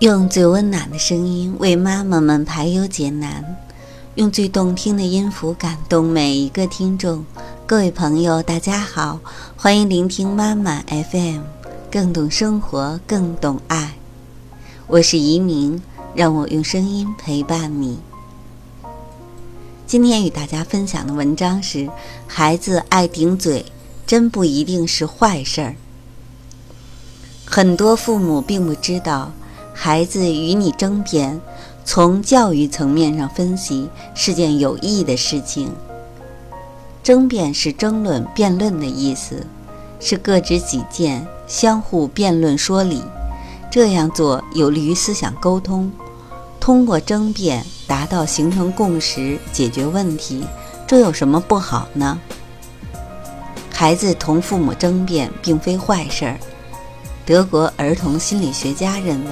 用最温暖的声音为妈妈们排忧解难，用最动听的音符感动每一个听众。各位朋友，大家好，欢迎聆听妈妈 FM，更懂生活，更懂爱。我是移民，让我用声音陪伴你。今天与大家分享的文章是：孩子爱顶嘴，真不一定是坏事儿。很多父母并不知道，孩子与你争辩，从教育层面上分析是件有益的事情。争辩是争论、辩论的意思，是各执己见，相互辩论说理。这样做有利于思想沟通，通过争辩达到形成共识、解决问题，这有什么不好呢？孩子同父母争辩并非坏事儿。德国儿童心理学家认为，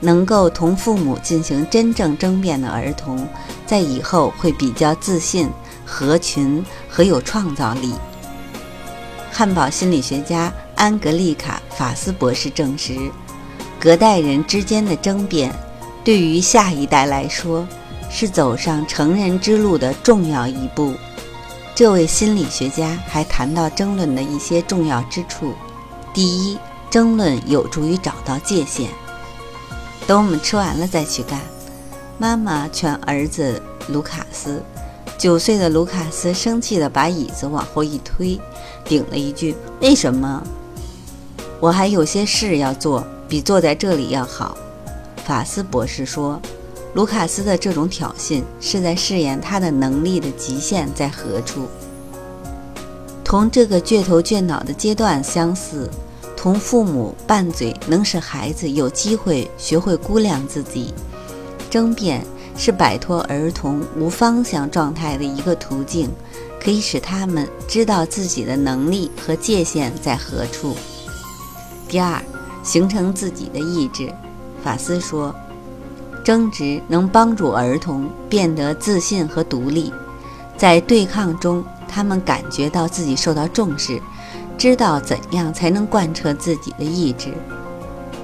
能够同父母进行真正争辩的儿童，在以后会比较自信、合群和有创造力。汉堡心理学家安格丽卡·法斯博士证实，隔代人之间的争辩，对于下一代来说，是走上成人之路的重要一步。这位心理学家还谈到争论的一些重要之处：第一，争论有助于找到界限。等我们吃完了再去干。妈妈劝儿子卢卡斯，九岁的卢卡斯生气地把椅子往后一推，顶了一句：“为什么？我还有些事要做，比坐在这里要好。”法斯博士说：“卢卡斯的这种挑衅是在试验他的能力的极限在何处。同这个倔头倔脑的阶段相似。”同父母拌嘴能使孩子有机会学会估量自己，争辩是摆脱儿童无方向状态的一个途径，可以使他们知道自己的能力和界限在何处。第二，形成自己的意志。法斯说，争执能帮助儿童变得自信和独立，在对抗中，他们感觉到自己受到重视。知道怎样才能贯彻自己的意志，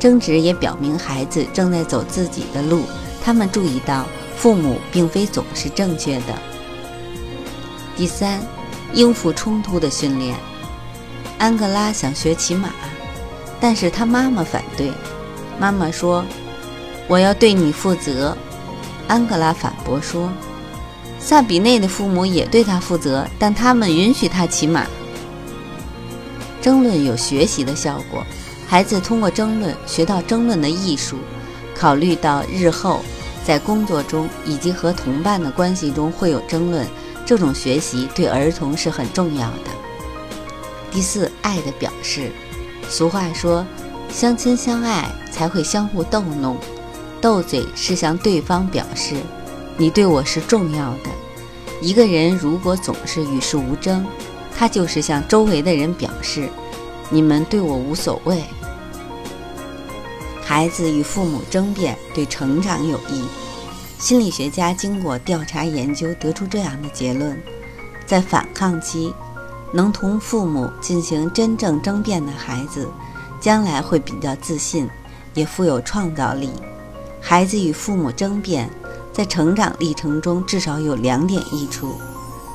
争执也表明孩子正在走自己的路。他们注意到父母并非总是正确的。第三，应付冲突的训练。安格拉想学骑马，但是他妈妈反对。妈妈说：“我要对你负责。”安格拉反驳说：“萨比内的父母也对他负责，但他们允许他骑马。”争论有学习的效果，孩子通过争论学到争论的艺术。考虑到日后在工作中以及和同伴的关系中会有争论，这种学习对儿童是很重要的。第四，爱的表示。俗话说，相亲相爱才会相互逗弄，斗嘴是向对方表示你对我是重要的。一个人如果总是与世无争。他就是向周围的人表示，你们对我无所谓。孩子与父母争辩对成长有益。心理学家经过调查研究得出这样的结论：在反抗期，能同父母进行真正争辩的孩子，将来会比较自信，也富有创造力。孩子与父母争辩，在成长历程中至少有两点益处：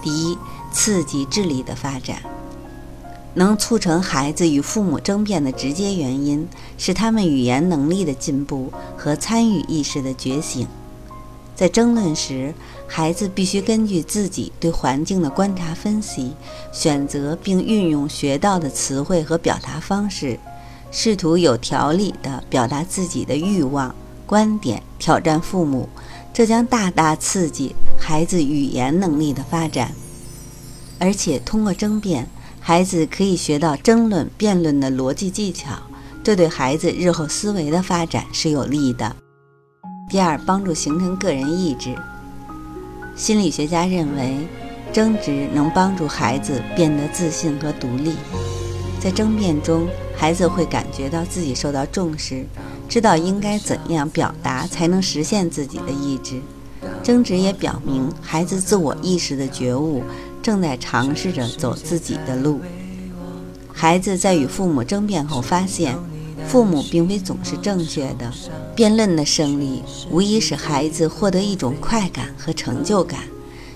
第一，刺激智力的发展，能促成孩子与父母争辩的直接原因是他们语言能力的进步和参与意识的觉醒。在争论时，孩子必须根据自己对环境的观察分析，选择并运用学到的词汇和表达方式，试图有条理地表达自己的欲望、观点，挑战父母。这将大大刺激孩子语言能力的发展。而且通过争辩，孩子可以学到争论、辩论的逻辑技巧，这对孩子日后思维的发展是有利的。第二，帮助形成个人意志。心理学家认为，争执能帮助孩子变得自信和独立。在争辩中，孩子会感觉到自己受到重视，知道应该怎样表达才能实现自己的意志。争执也表明孩子自我意识的觉悟。正在尝试着走自己的路。孩子在与父母争辩后发现，父母并非总是正确的。辩论的胜利，无疑使孩子获得一种快感和成就感，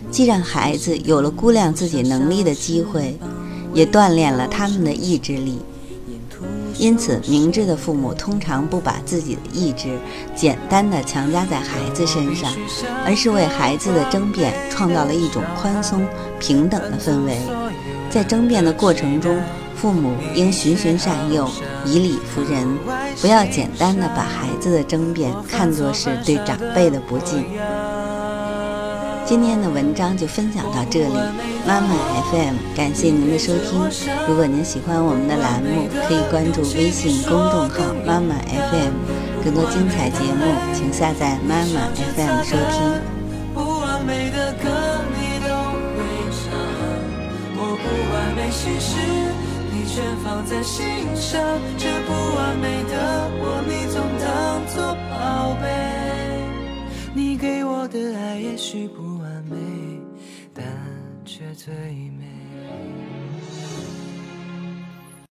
既让孩子有了估量自己能力的机会，也锻炼了他们的意志力。因此，明智的父母通常不把自己的意志简单的强加在孩子身上，而是为孩子的争辩创造了一种宽松平等的氛围。在争辩的过程中，父母应循循善诱，以理服人，不要简单的把孩子的争辩看作是对长辈的不敬。今天的文章就分享到这里，妈妈 FM 感谢您的收听。如果您喜欢我们的栏目，可以关注微信公众号妈妈 FM，更多精彩节目请下载妈妈 FM 收听。不完美的歌你都会唱，我不完美心事你全放在心上，这不完美的我你总当爱也许不完美。但却最美。